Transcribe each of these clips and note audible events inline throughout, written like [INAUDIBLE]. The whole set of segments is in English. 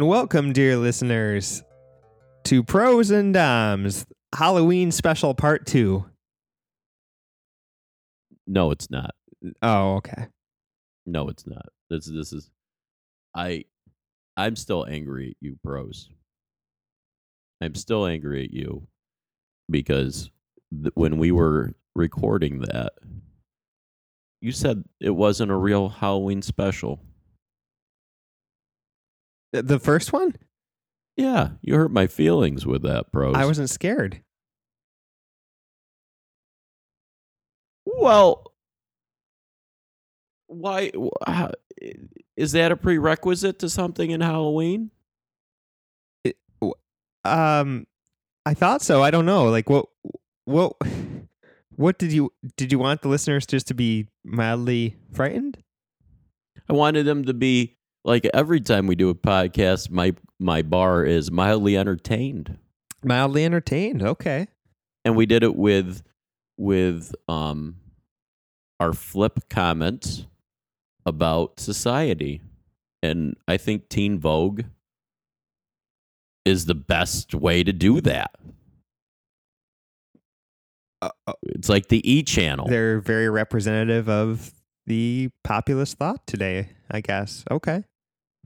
And welcome, dear listeners, to Pros and Doms Halloween Special Part 2. No, it's not. Oh, okay. No, it's not. This this is I I'm still angry at you pros. I'm still angry at you because th- when we were recording that you said it wasn't a real Halloween special. Th- The first one? Yeah, you hurt my feelings with that, pros. I wasn't scared. Well, why? how- Is that a prerequisite to something in Halloween? Um, I thought so. I don't know. Like, what, what, [LAUGHS] what did you, did you want the listeners just to be mildly frightened? I wanted them to be like every time we do a podcast, my my bar is mildly entertained, Mildly entertained. Okay. and we did it with with um our flip comments about society, and I think Teen Vogue is the best way to do that. Uh, uh, It's like the E channel. they're very representative of the populist thought today, I guess. Okay.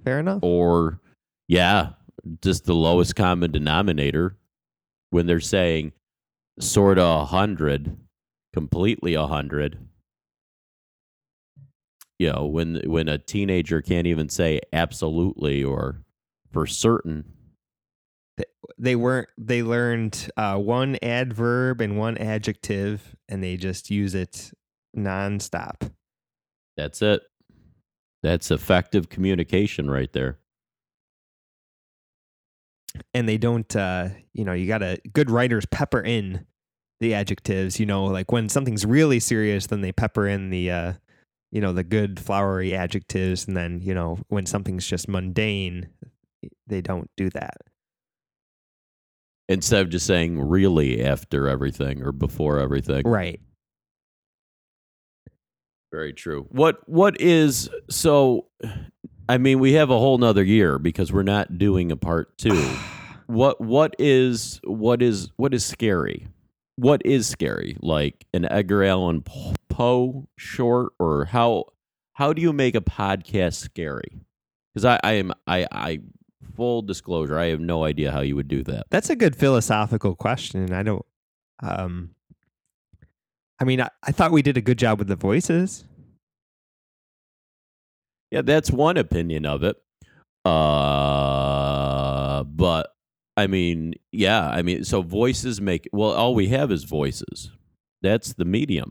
Fair enough. or yeah, just the lowest common denominator when they're saying sort of a hundred, completely a hundred. You know, when when a teenager can't even say absolutely or for certain. they weren't they learned uh, one adverb and one adjective and they just use it nonstop That's it. That's effective communication right there. and they don't uh, you know you gotta good writers pepper in the adjectives you know like when something's really serious then they pepper in the uh, you know the good flowery adjectives and then you know when something's just mundane they don't do that Instead of just saying really after everything or before everything. right Very true. What what is so I mean we have a whole nother year because we're not doing a part two. [SIGHS] what what is what is what is scary? What is scary? Like an Edgar Allan Poe short or how how do you make a podcast scary? Because I, I am I I full disclosure, I have no idea how you would do that. That's a good philosophical question. I don't. Um, I mean, I, I thought we did a good job with the voices. Yeah, that's one opinion of it. Uh, but I mean, yeah, I mean, so voices make well. All we have is voices. That's the medium.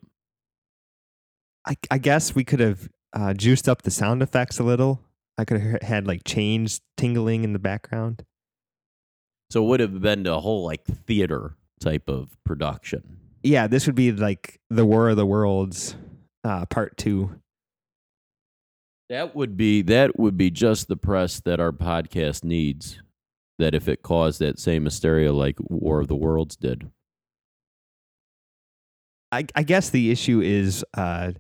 I, I guess we could have uh, juiced up the sound effects a little. I could have had like chains tingling in the background. So it would have been a whole like theater type of production. Yeah, this would be like the War of the Worlds, uh, part two. That would be that would be just the press that our podcast needs. That if it caused that same hysteria like War of the Worlds did. I, I guess the issue is, uh,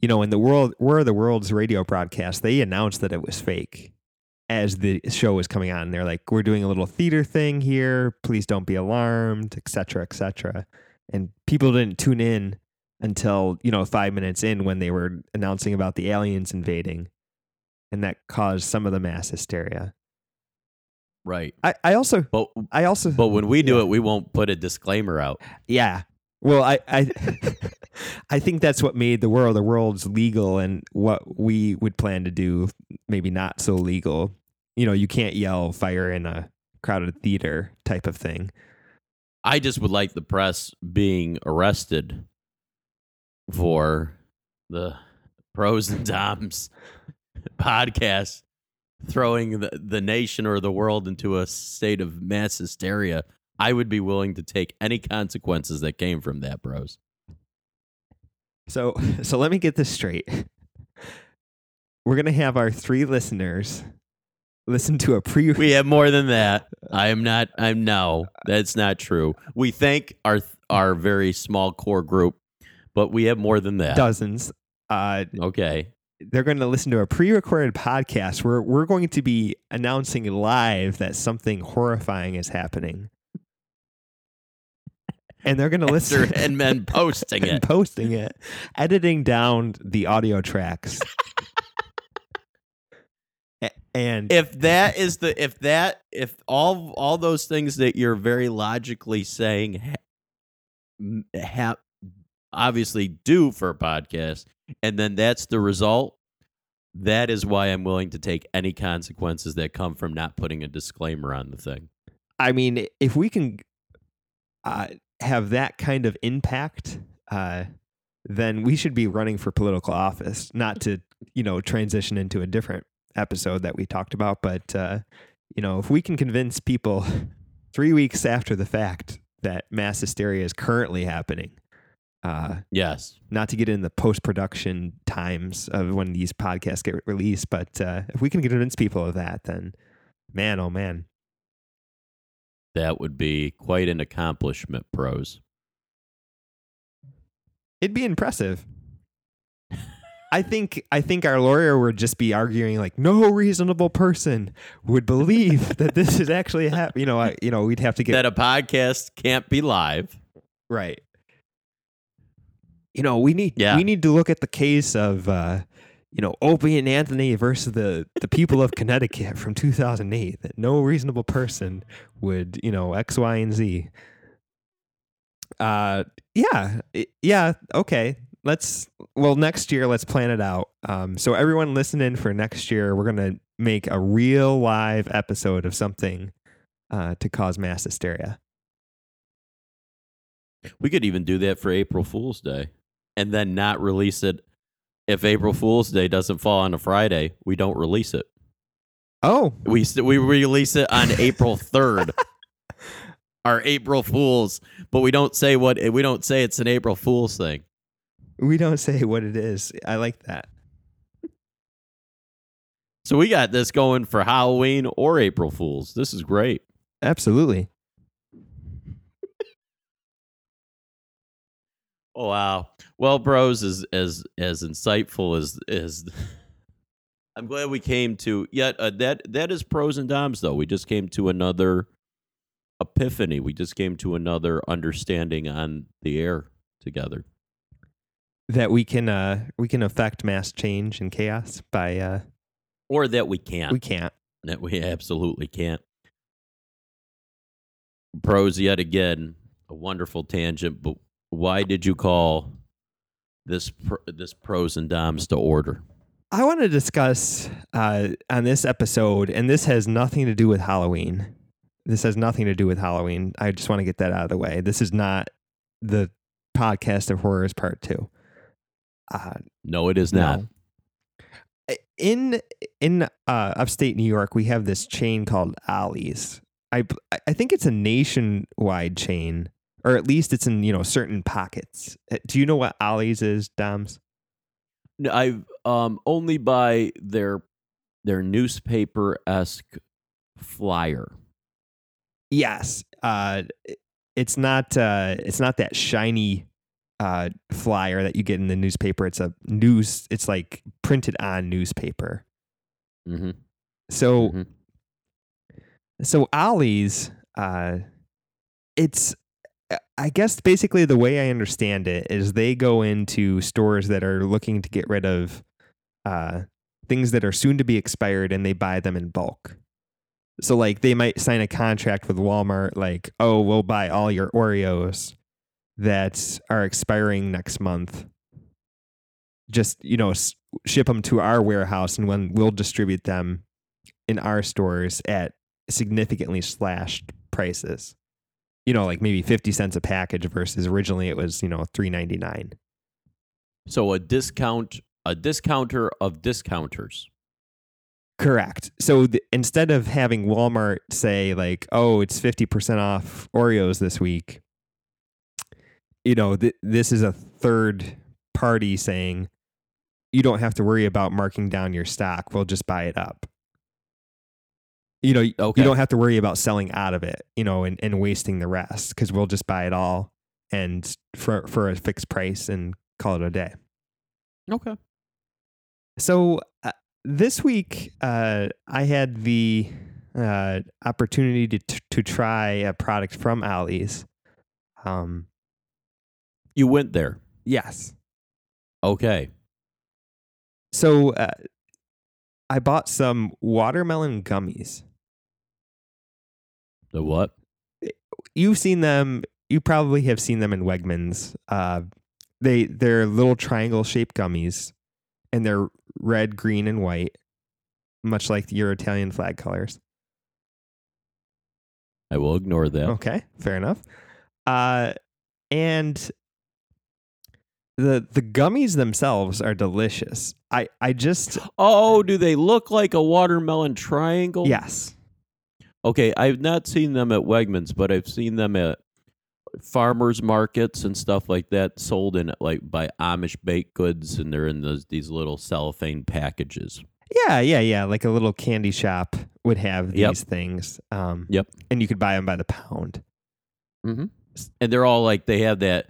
you know, in the world War of the Worlds radio broadcast, they announced that it was fake as the show was coming on. They're like, "We're doing a little theater thing here. Please don't be alarmed, etc., etc." And people didn't tune in until you know five minutes in when they were announcing about the aliens invading, and that caused some of the mass hysteria. Right. I, I also But I also but when we do Yeah. it, we won't put a disclaimer out. Yeah. Well, I I [LAUGHS] I think that's what made the world the Worlds legal and what we would plan to do maybe not so legal. You know, you can't yell fire in a crowded theater type of thing. I just would like the press being arrested for the pros and doms [LAUGHS] podcast throwing the, the nation or the world into a state of mass hysteria. I would be willing to take any consequences that came from that, bros. So [LAUGHS] so let me get this straight. We're going to have our three listeners listen to a pre We have more than that. [LAUGHS] I am not. I'm no. That's not true. We thank our our very small core group, but we have more than that. dozens uh Okay. they're going to listen to a pre-recorded podcast where we're going to be announcing live that something horrifying is happening. And they're going [LAUGHS] to listen and then posting [LAUGHS] and it. posting it, editing down the audio tracks. And if that is the if that if all all those things that you're very logically saying ha, ha, obviously do for a podcast and then that's the result that is why i'm willing to take any consequences that come from not putting a disclaimer on the thing I mean, if we can uh, have that kind of impact, uh, then we should be running for political office. Not to you know transition into a different episode that we talked about, but uh, you know, if we can convince people [LAUGHS] three weeks after the fact that mass hysteria is currently happening. Uh, yes not to get in the post production times of when these podcasts get released, but uh, if we can convince people of that, then man, oh man, that would be quite an accomplishment pros It'd be impressive. I think I think our lawyer would just be arguing like no reasonable person would believe that this is actually happening. You know, I, you know, we'd have to get that a podcast can't be live right. You know, we need Yeah. we need to look at the case of uh, you know Opie and Anthony versus the the people of Connecticut from 2008. That no reasonable person would you know X, Y, and Z. Uh, yeah, I- yeah, okay. Let's well next year. Let's plan it out. Um, so everyone listen in for next year. We're gonna make a real live episode of something uh, to cause mass hysteria. We could even do that for April Fool's Day and then not release it. If April Fool's Day doesn't fall on a Friday, we don't release it. Oh, We st- we release it on April [LAUGHS] 3rd. Our April Fools, but we don't say what we don't say it's an April Fool's thing. We don't say what it is. I like that. So we got this going for Halloween or April Fools. This is great. Absolutely. [LAUGHS] Oh wow. Well, bros, as as as insightful as as [LAUGHS] I'm glad we came to yet uh, that that is pros and doms though. We just came to another epiphany. We just came to another understanding on the air together. That we can uh we can affect mass change and chaos by uh Or that we can't. we can't. that we absolutely can't. Pros yet again, a wonderful tangent, but why did you call this pr- this pros and doms to order? I want to discuss uh, on this episode, and this has nothing to do with Halloween. This has nothing to do with Halloween. I just want to get that out of the way. This is not the podcast of horrors part two. Uh, No, it is not. no. In in uh, upstate New York, we have this chain called Ollie's. I I think it's a nationwide chain, or at least it's in you know certain pockets. Uh, Do you know what Ollie's is, Doms? No, I um only by their their newspaper esque flyer. Yes. Uh, it's not. Uh, it's not that shiny uh, flyer that you get in the newspaper. It's a news. It's like printed on newspaper. Mm-hmm. So Mhm. so Ollie's. Uh, it's. I guess basically the way I understand it is they go into stores that are looking to get rid of uh, things that are soon to be expired and they buy them in bulk. So like they might sign a contract with Walmart like, "Oh, we'll buy all your Oreos that are expiring next month. Just, you know, s- ship them to our warehouse and when we'll distribute them in our stores at significantly slashed prices." You know, like maybe 50 cents a package versus originally it was, you know, 3.99. So a discount a discounter of discounters. Correct. So th- instead of having Walmart say like, "Oh, it's fifty percent off Oreos this week," you know, th- this is a third party saying, "You don't have to worry about marking down your stock. We'll just buy it up." You know, Okay. you don't have to worry about selling out of it, you know, and, and wasting the rest because we'll just buy it all and for for a fixed price and call it a day. Okay. So uh, this week, uh, I had the uh, opportunity to t- to try a product from Ollie's. Um, You went there. yes. Okay. So uh, I bought some watermelon gummies. The what? You've seen them. You probably have seen them in Wegmans. Uh, they they're little triangle shaped gummies, and they're red, green, and white, much like your Italian flag colors. I will ignore that. Okay, fair enough. Uh, and the the gummies themselves are delicious. I I just Oh, do they look like a watermelon triangle? yes. Okay, I've not seen them at Wegmans, but I've seen them at farmers markets and stuff like that, sold in like by Amish baked goods, and they're in those these little cellophane packages. Yeah, yeah, yeah. Like a little candy shop would have these Yep. things. Um, Yep. And you could buy them by the pound. Mm-hmm. And they're all like they have that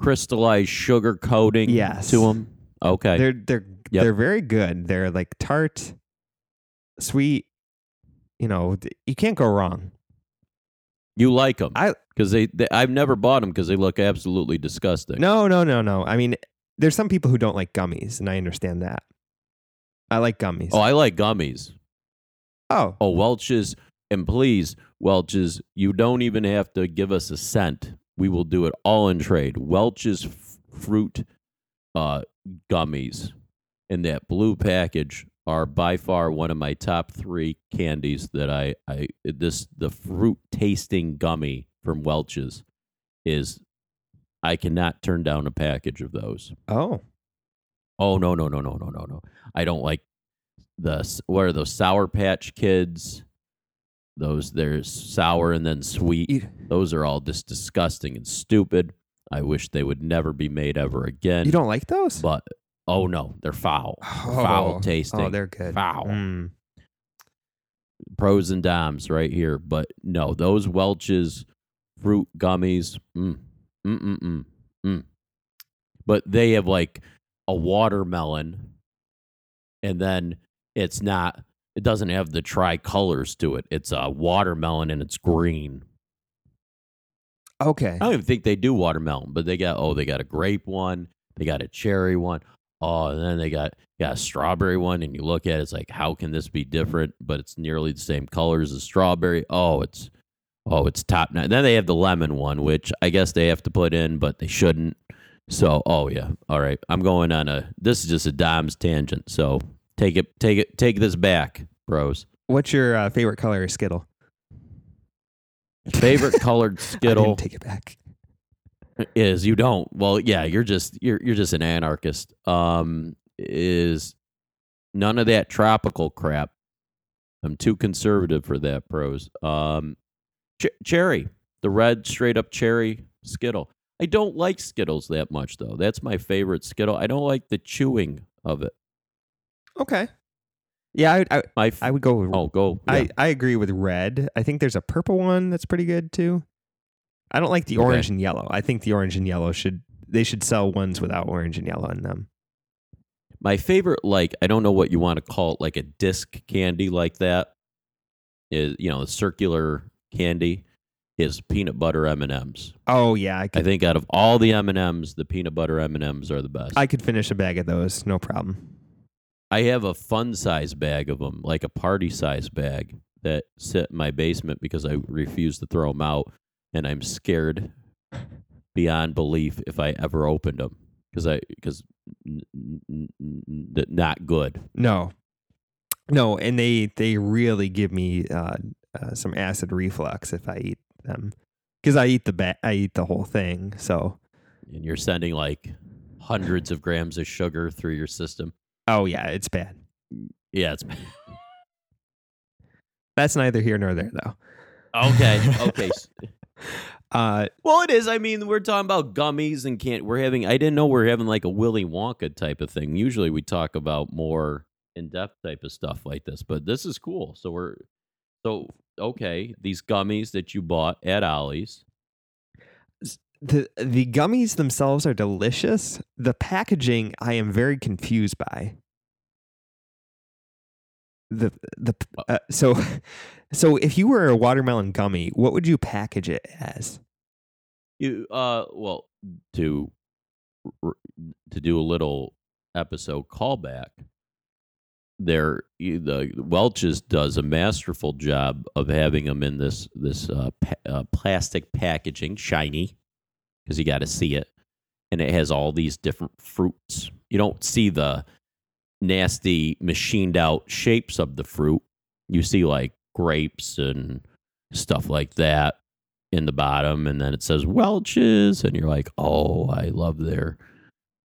crystallized sugar coating Yes. to them. Okay. They're they're Yep. they're very good. They're like tart, sweet. You know, you can't go wrong. you like them? I- because they, they I've never bought them because they look absolutely disgusting. No, no, no, no. I mean, there's some people who don't like gummies, and I understand that. I like gummies. Oh, I like gummies. oh, Oh, Welch's, and please, Welch's, you don't even have to give us a cent. We will do it all in trade. Welch's fruit uh, gummies in that blue package are by far one of my top three candies that I, I this the fruit tasting gummy from Welch's is I cannot turn down a package of those. oh, Oh no no no no no no no! I don't like the what are those Sour Patch Kids? Those they're sour and then sweet. Those are all just disgusting and stupid. I wish they would never be made ever again. you don't like those? But oh no, they're foul, foul Oh, tasting. Oh, they're good. Foul. Mm. Pros and dams right here. But no, those Welch's fruit gummies. Mm, mm, mm, mm, mm. But they have like a watermelon, and then it's not. It doesn't have the tricolors to it. It's a watermelon and it's green. Okay. I don't even think they do watermelon, but they got oh, they got a grape one, they got a cherry one. Oh, and then they got got a strawberry one, and you look at it, it's like, how can this be different? But it's nearly the same colors as a strawberry. Oh, it's oh, it's top notch. Then they have the lemon one, which I guess they have to put in, but they shouldn't. So, oh yeah, all right. I'm going on a. This is just a dimes tangent. So take it, take it, take this back, bros. What's your uh, favorite color of Skittle? Favorite colored [LAUGHS] I Skittle. didn't take it back. is you don't well yeah you're just you're you're just an anarchist um is none of that tropical crap i'm too conservative for that pros um ch- cherry the red straight up cherry skittle i don't like skittles that much though that's my favorite skittle i don't like the chewing of it Okay. Yeah, I I, my f- I would go with oh go yeah. I, I agree with red. I think there's a purple one that's pretty good too. I don't like the Okay. orange and yellow. I think the orange and yellow should they should sell ones without orange and yellow in them. My favorite, like I don't know what you want to call it, like a disc candy like that, is you know a circular candy is peanut butter M and M's. Oh yeah, I I think out of all the M and M's, the peanut butter M and M's are the best. I could finish a bag of those, no problem. I have a fun size bag of them, like a party size bag that sit in my basement because I refuse to throw them out, and I'm scared beyond belief if I ever opened them because I because n- n- n- not good. No, no, and they they really give me uh, uh, some acid reflux if I eat them because I eat the ba- I eat the whole thing. So and you're sending like hundreds of grams of sugar through your system. Oh yeah, it's bad. Yeah, it's bad. [LAUGHS] That's neither here nor there though. okay. [LAUGHS] Okay. Uh, Well, it is. I mean, we're talking about gummies and can't. We're having. I didn't know we're having like a Willy Wonka type of thing. Usually, we talk about more in depth type of stuff like this, but this is cool. So we're so okay. These gummies that you bought at Ollie's. The the gummies themselves are delicious. The packaging I am very confused by. the the uh, so [LAUGHS] so if you were a watermelon gummy, what would you package it as? You uh well to to do a little episode callback. There, the Welch's does a masterful job of having them in this this uh, pa- uh, plastic packaging, shiny, because you got to see it, and it has all these different fruits. You don't see the nasty machined out shapes of the fruit. You see like grapes and stuff like that in the bottom, and then it says Welch's, and you're like, oh, I love their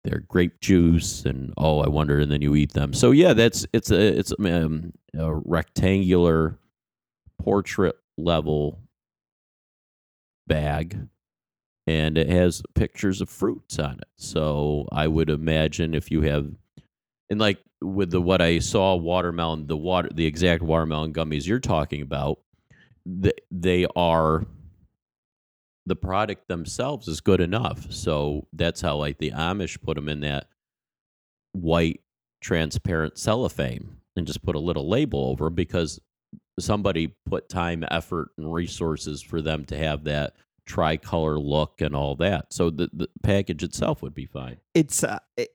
their grape juice, and oh, I wonder, and then you eat them. So yeah, that's it's a it's um, a rectangular portrait level bag. And it has pictures of fruits on it. So I would imagine if you have, and like with the what I saw watermelon, the water, the exact watermelon gummies you're talking about, th- they are the product themselves is good enough. So that's how like the Amish put them in that white transparent cellophane and just put a little label over because somebody put time, effort, and resources for them to have that tricolor look and all that. So the, the package itself would be fine. It's uh, it,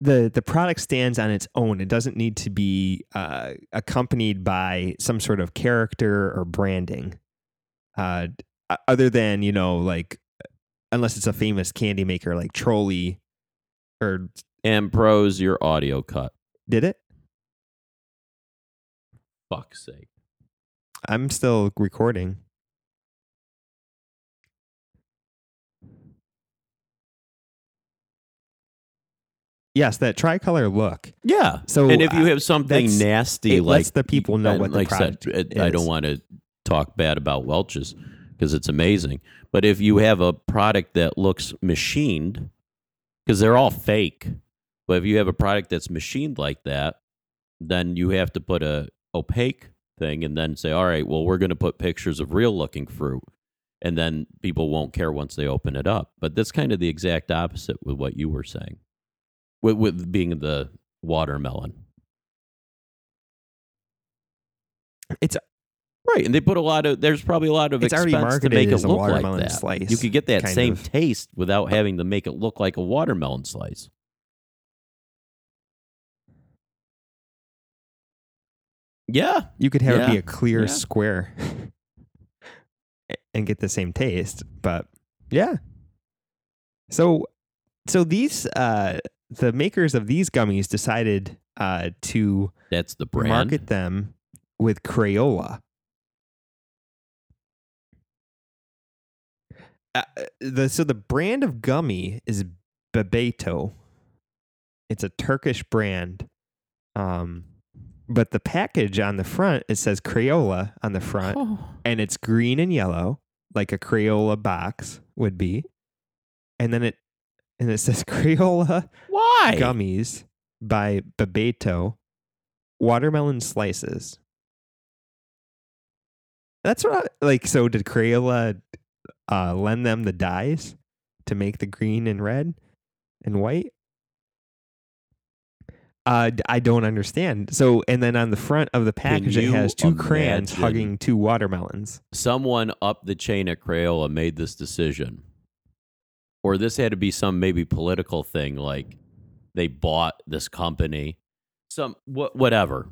the the product stands on its own. It doesn't need to be uh, accompanied by some sort of character or branding. Uh, other than you know, like unless it's a famous candy maker like Trolli, or And pros, your audio cut. did it? Fuck's sake. I'm still recording. Yes, that tricolor look. Yeah. So, and if you have something that's- nasty, it like lets the people know I- what the like I product said, it- I don't is. want to talk bad about Welch's because it's amazing. But if you have a product that looks machined, because they're all fake, but if you have a product that's machined like that, then you have to put a opaque thing and then say, all right, well, we're going to put pictures of real looking fruit. And then people won't care once they open it up. But that's kind of the exact opposite with what you were saying, with, with being the watermelon. It's Right, and they put a lot of. There's probably a lot of It's already expense to marketed make it as a look watermelon like that. slice, You could get that kind same of. taste without having to make it look like a watermelon slice. Yeah, you could have it be Yeah, a clear yeah. square [LAUGHS] and get the same taste, but yeah. So so these uh the makers of these gummies decided uh to that's the brand. market them with Crayola. Uh, the so the brand of gummy is Bebeto. It's a Turkish brand. Um but the package on the front it says Crayola on the front Oh. and it's green and yellow like a Crayola box would be. And then it and it says [LAUGHS] Crayola Why? gummies by Bebeto, watermelon slices. That's what I, like. So did Crayola uh, lend them the dyes to make the green and red and white? Uh, I don't understand. So, and then on the front of the package, it has two crayons hugging two watermelons. Someone up the chain at Crayola made this decision, or this had to be some maybe political thing, like they bought this company, some wh- whatever.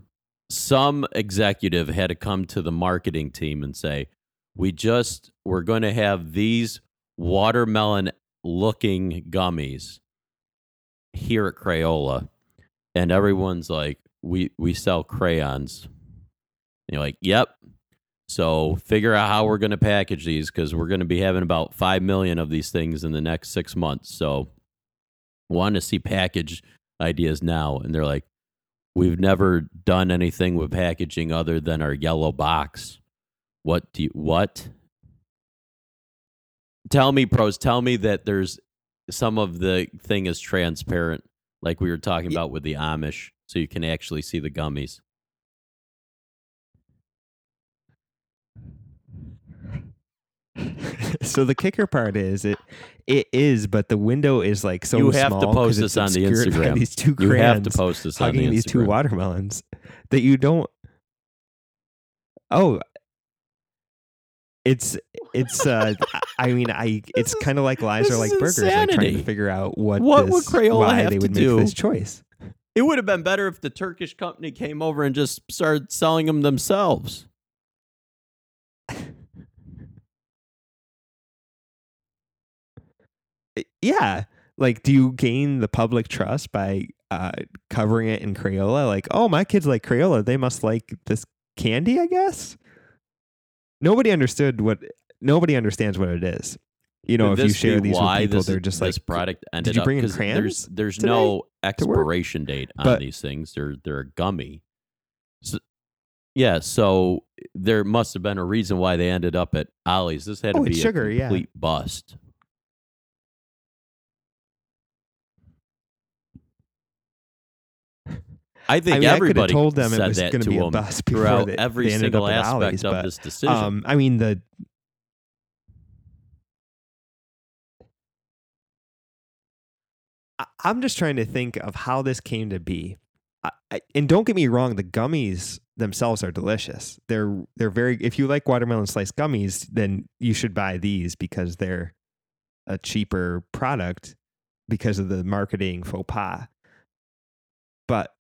Some executive had to come to the marketing team and say, "We just we're going to have these watermelon looking gummies here at Crayola," and everyone's like, "We we sell crayons." And you're like, "Yep." So figure out how we're going to package these because we're going to be having about five million of these things in the next six months. So want to see package ideas now, and they're like, "We've never done anything with packaging other than our yellow box. What do you what?" Tell me, pros. Tell me that there's some of the thing is transparent, like we were talking about with the Amish, so you can actually see the gummies. [LAUGHS] so the kicker part is it it is, but the window is like so You have to post this on the Instagram. [LAUGHS] These two You have to post this on the hugging these two watermelons that you don't. Oh, it's it's. uh I mean, I [LAUGHS] it's kind of like lives this are like burgers, like trying to figure out what What would this, Crayola why have they to would do? make this choice. It would have been better if the Turkish company came over and just started selling them themselves. Yeah. Like, do you gain the public trust by uh, covering it in Crayola? Like, oh, my kids like Crayola. They must like this candy, I guess. Nobody understood what. Nobody understands what it is. You know, Could if you share these with people, this, they're just this like, product ended you up bring in 'cause there's crayons there's today no expiration date on But- these things. They're they're a gummy. So, yeah, so there must have been a reason why they ended up at Ollie's. This had to Oh, be a sugar, yeah. complete bust. I think I mean, I could have everybody told them said it was going to be a before throughout they, every they ended single up aspect of but, this decision. Um, I mean the. I- I'm just trying to think of how this came to be, I, and don't get me wrong, the gummies themselves are delicious. They're they're very. If you like watermelon sliced gummies, then you should buy these because they're a cheaper product because of the marketing faux pas. But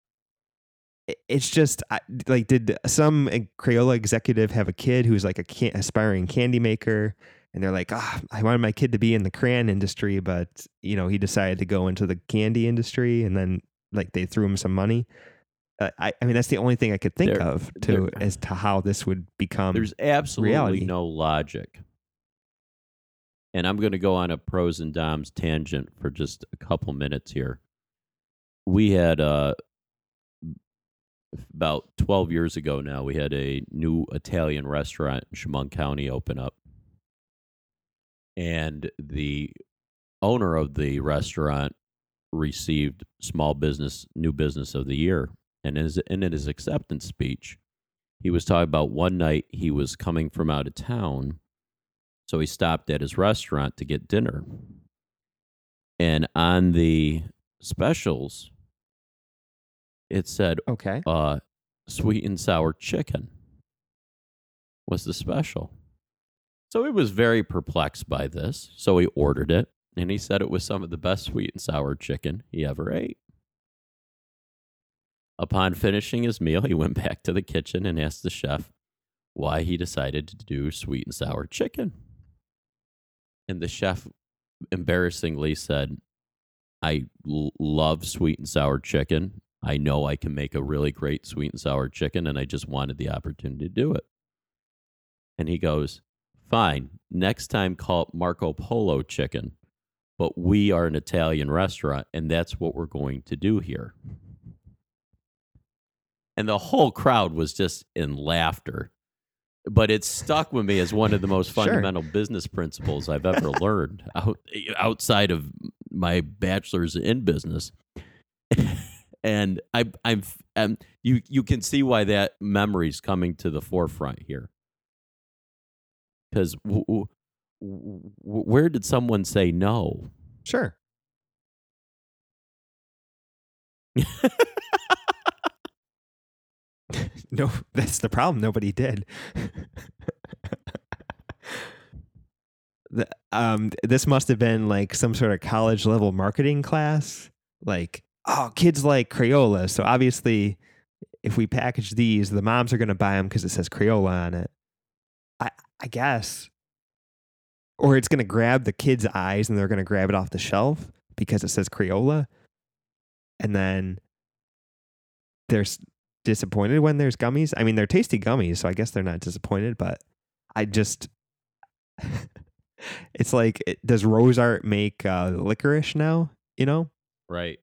it's just like did some Crayola executive have a kid who's like a can- aspiring candy maker and they're like ah I wanted my kid to be in the crayon industry but you know he decided to go into the candy industry and then like they threw him some money uh, I, I mean that's the only thing I could think There- of to there- as to how this would become There's absolutely reality. no logic. And I'm going to go on a pros and doms tangent for just a couple minutes here. We had uh, about 12 years ago now, we had a new Italian restaurant in Chemung County open up. And the owner of the restaurant received small business new business of the year and in his, in his acceptance speech he was talking about one night he was coming from out of town so he stopped at his restaurant to get dinner and on the specials it said okay. uh sweet and sour chicken was the special. So he was very perplexed by this. So he ordered it and he said it was some of the best sweet and sour chicken he ever ate. Upon finishing his meal he went [LAUGHS] back to the kitchen and asked the chef why he decided to do sweet and sour chicken. And the chef embarrassingly said i l- love sweet and sour chicken I know I can make a really great sweet and sour chicken, and I just wanted the opportunity to do it. And he goes, Fine, next time call it Marco Polo chicken, but we are an Italian restaurant, and that's what we're going to do here. And the whole crowd was just in laughter. But it stuck with me as one of the most [LAUGHS] Sure. fundamental business principles I've ever learned out, outside of my bachelor's in business [LAUGHS] and I, I'm, um, you, you can see why that memory's coming to the forefront here. Because w- w- w- where did someone say no? sure [LAUGHS] no that's the problem nobody did the, um this must have been like some sort of college level marketing class like oh kids like crayola so obviously if we package these the moms are going to buy them because it says crayola on it i i guess or it's going to grab the kids eyes and they're going to grab it off the shelf because it says crayola and then they're disappointed when there's gummies. I mean, they're tasty gummies, so I guess they're not disappointed. But I just, [LAUGHS] it's like, does Rose Art make uh, licorice now? You know, Right.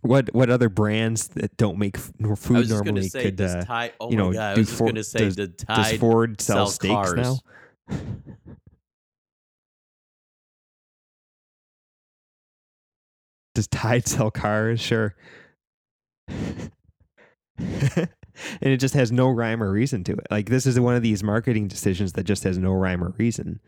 What what other brands that don't make f- nor I food was just going to normally say, could uh, Tide, oh you know, God, I do was just for- going to say, does- does Ford sell sell steaks cars? now? [LAUGHS] Does Tide sell cars? Sure. [LAUGHS] and it just has no rhyme or reason to it. Like this is one of these marketing decisions that just has no rhyme or reason.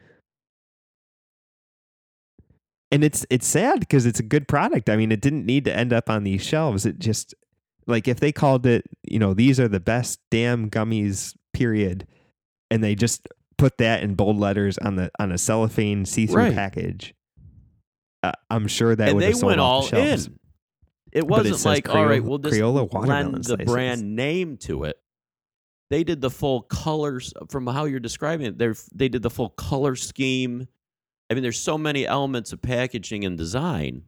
And it's it's sad because it's a good product. I mean, it didn't need to end up on these shelves. It just like if they called it, you know, these are the best damn gummies, period, and they just put that in bold letters on the on a cellophane see-through Right. package. Uh, I'm sure that and would they have sold went all the in. It wasn't says like, all right, Crayola- we'll just Crayola watermelon lend the brand name to it. They did the full colors from how you're describing it. They they did the full color scheme. I mean, there's so many elements of packaging and design.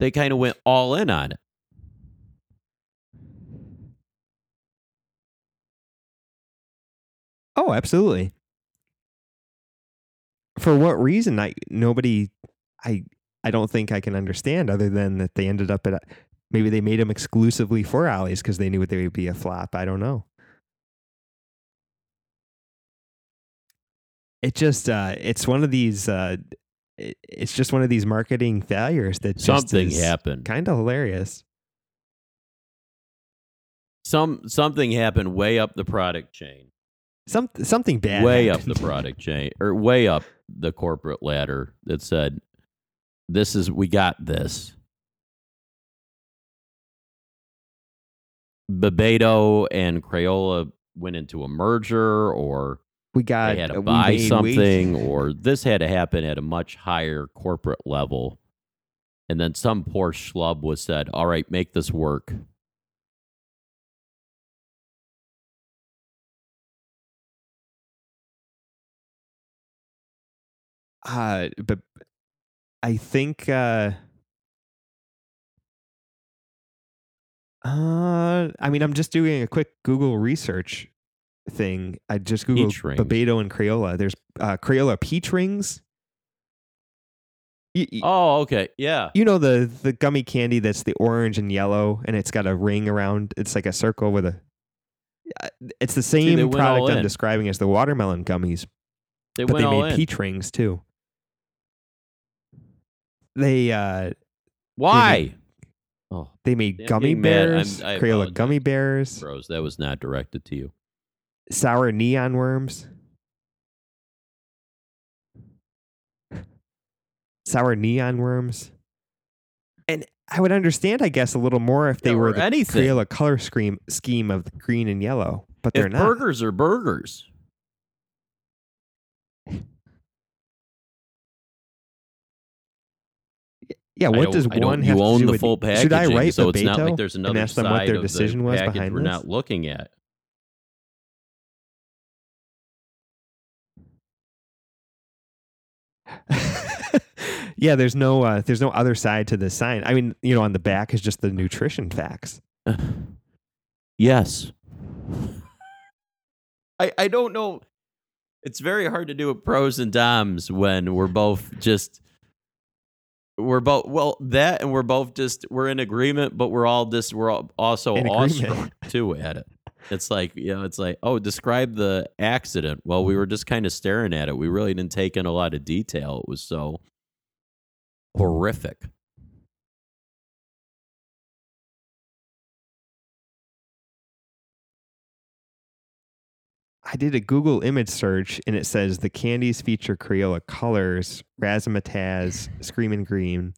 They kind of went all in on it. Oh, absolutely. For what reason? I nobody, I I don't think I can understand other than that they ended up at maybe they made them exclusively for Ollie's because they knew they would be a flop. I don't know. It just uh, it's one of these. Uh, it, it's just one of these marketing failures that just Something happened. Kind of hilarious. Some something happened way up the product chain. Some something bad. way up the product chain or way up the corporate ladder that said this is we got this Bebeto and Crayola went into a merger or we got they had to buy made- we- something or this had to happen at a much higher corporate level. And then some poor schlub was said all right make this work. Uh, but I think uh, uh, I mean, I'm just doing a quick Google research thing. I just googled. Bebeto and Crayola. There's uh, Crayola peach rings. You, you- oh okay yeah you know the the gummy candy that's the orange and yellow, and it's got a ring around. It's like a circle with a. Uh, It's the same all product I'm describing as the watermelon gummies, they but they made in peach rings too. They uh why oh They made gummy bears, Crayola apologize. gummy bears, bros that was not directed to you sour neon worms, sour neon worms. And I would understand, I guess, a little more if they Yeah, were the anything. Crayola color scheme scheme of green and yellow, but they're not. burgers are burgers [LAUGHS] yeah, what does one you have to own do the with full packaging Should I write so it's not like there's another ask them side what their of decision the was package behind we're this? not looking at yeah, there's no uh, there's no other side to the sign. I mean, you know, on the back is just the nutrition facts. [SIGHS] yes. [LAUGHS] I, I don't know. It's very hard to do a pros and doms when we're both just we're both well that and we're both just we're in agreement but we're all just we're all also In awestruck [LAUGHS] too at it. It's like you know it's like oh describe the accident. Well we were just kind of staring at it. We really didn't take in a lot of detail. It was so horrific I did a Google image search and it says the candies feature Crayola colors, razzmatazz, screaming green,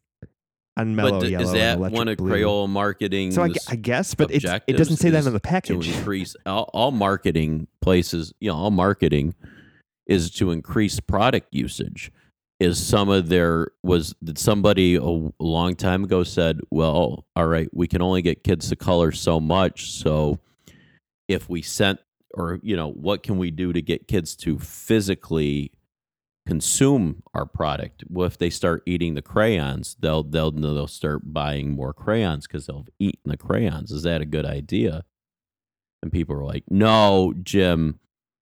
unmellow but d- yellow, is that one of blue. Crayola marketing So I, I guess, but it doesn't say that on the to package. increase all, all marketing places you know all marketing is to increase product usage is some of their was that somebody a, a long time ago said well all right we can only get kids to color so much so if we sent or you know what can we do to get kids to physically consume our product? Well if they start eating the crayons they'll they'll they'll start buying more crayons because they'll have eaten the crayons. Is that a good idea? And people are like no jim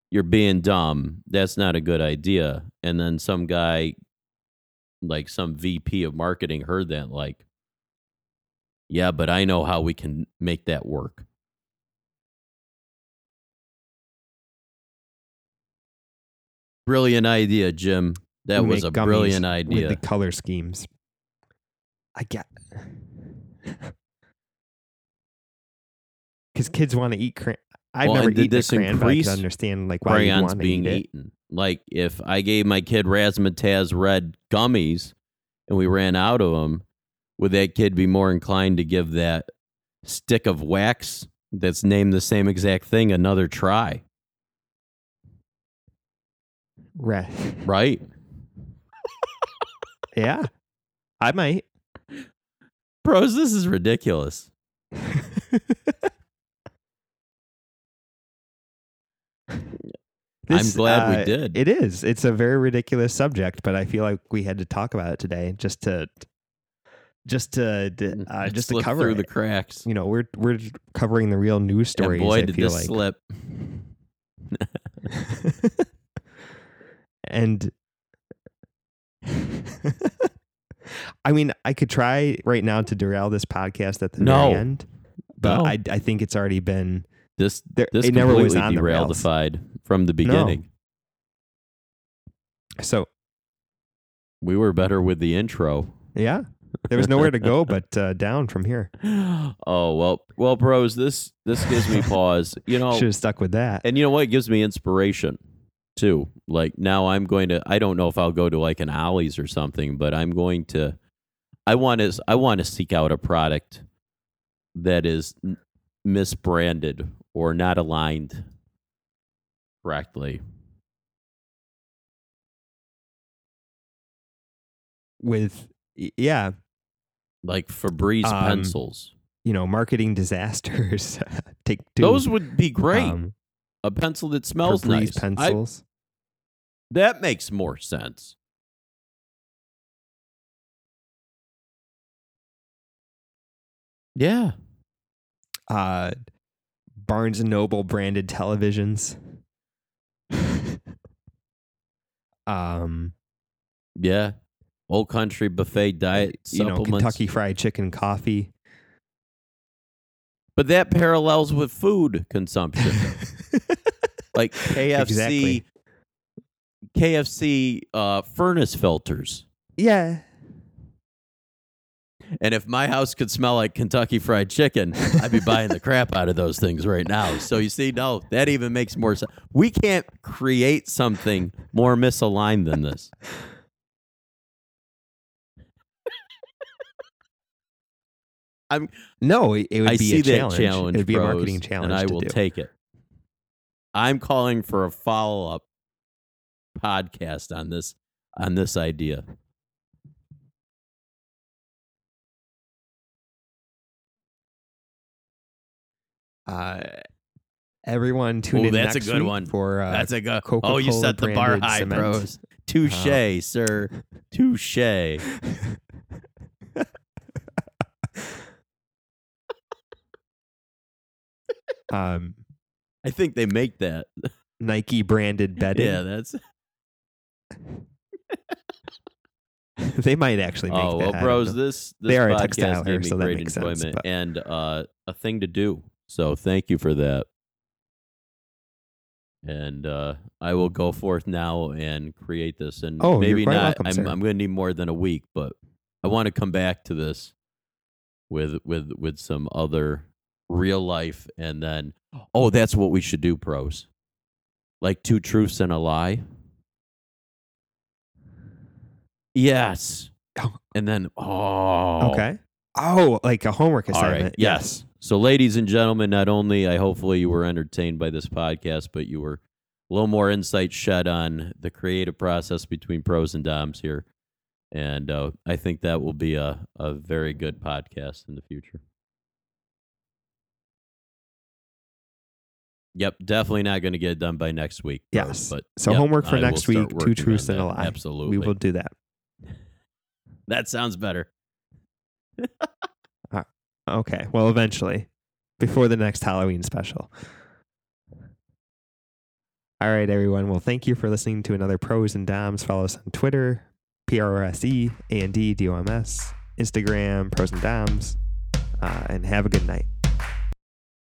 you're being dumb. That's not a good idea. And then some guy like some vp of marketing heard that like yeah but i know how we can make that work brilliant idea jim that was a brilliant With idea the color schemes. I get. [LAUGHS] Because kids want to eat crayon. I've Well, never eaten this crayon, but I understand like why you crayons want to being eat it. eaten. Like if I gave my kid razzmatazz red gummies, and we ran out of them, would that kid be more inclined to give that stick of wax that's named the same exact thing another try? Right. Right? [LAUGHS] Yeah. I might. Bros, this is ridiculous. [LAUGHS] I'm glad we uh, did. It is. It's a very ridiculous subject, but I feel like we had to talk about it today just to just to uh, just to cover the cracks. you know, we're we're covering the real news stories. and boy, I did this like. slip. [LAUGHS] and I mean, I could try right now to derail this podcast at the No. very end, but No. I I think it's already been This there. this it never was completely on the defied from the beginning. So We were better with the intro. yeah, there was nowhere to go but uh, down from here. [LAUGHS] oh well, well, bros. This this gives me pause. [LAUGHS] You know, Should have stuck with that. and you know what? It gives me inspiration too. Like now, I'm going to. I don't know if I'll go to like an Ollie's or something, but I'm going to. I want to. I want to seek out a product that is misbranded or not aligned correctly. with yeah, Like Febreze Um, pencils. you know, marketing [LAUGHS] disasters. [LAUGHS] Take two. Those would be great. Um, a pencil that smells Febreze nice. I- pencils. that makes more sense. Yeah. uh, Barnes and Noble branded televisions. [LAUGHS] um, Yeah. Old country buffet diet you know. Kentucky Fried Chicken coffee. But that parallels with food consumption. [LAUGHS] like KFC Exactly. KFC uh, furnace filters. yeah, And if my house could smell like Kentucky Fried Chicken, I'd be buying the crap out of those things right now. So you see, no, that even makes more sense. We can't create something more misaligned than this. I'm no, it, it would I be see a that challenge. challenge. It'd be a marketing challenge, and I to will do. take it. I'm calling for a follow up podcast on this on this idea. Uh, everyone tune Ooh, in that's a good one. for uh, That's a good. Coca-Cola Oh, you set the bar high, cement. bros. Touche, sir. [LAUGHS] Touche. um, I think they make that. Nike branded [LAUGHS] bedding. Yeah, that's. [LAUGHS] they might actually make Oh that. Well, bros. This this They are a textile hair, so that great makes sense, but- and uh, a thing to do. So thank you for that. And uh, I will go forth now and create this. And Oh, maybe not. welcome, I'm. I'm going to need more than a week, but I want to come back to this with with with some other real life, and then oh, that's what we should do, pros. Like two truths and a lie. Yes. Oh. And then oh Okay. Oh, like a homework assignment. right. Yes. So, ladies and gentlemen, not only I hopefully you were entertained by this podcast, but you were a little more insight shed on the creative process between pros and doms here, and uh, I think that will be a a very good podcast in the future. Yep, definitely not going to get it done by next week. Yes. but So yep, homework for I next week: two truths and a lie. Absolutely, We will do that. [LAUGHS] That sounds better. Okay. Well, eventually, before the next Halloween special. All right, everyone. Well, thank you for listening to another Prose and Doms. Follow us on Twitter, P R O S E A N D D O M S, Instagram, Prose and Doms, uh, and have a good night.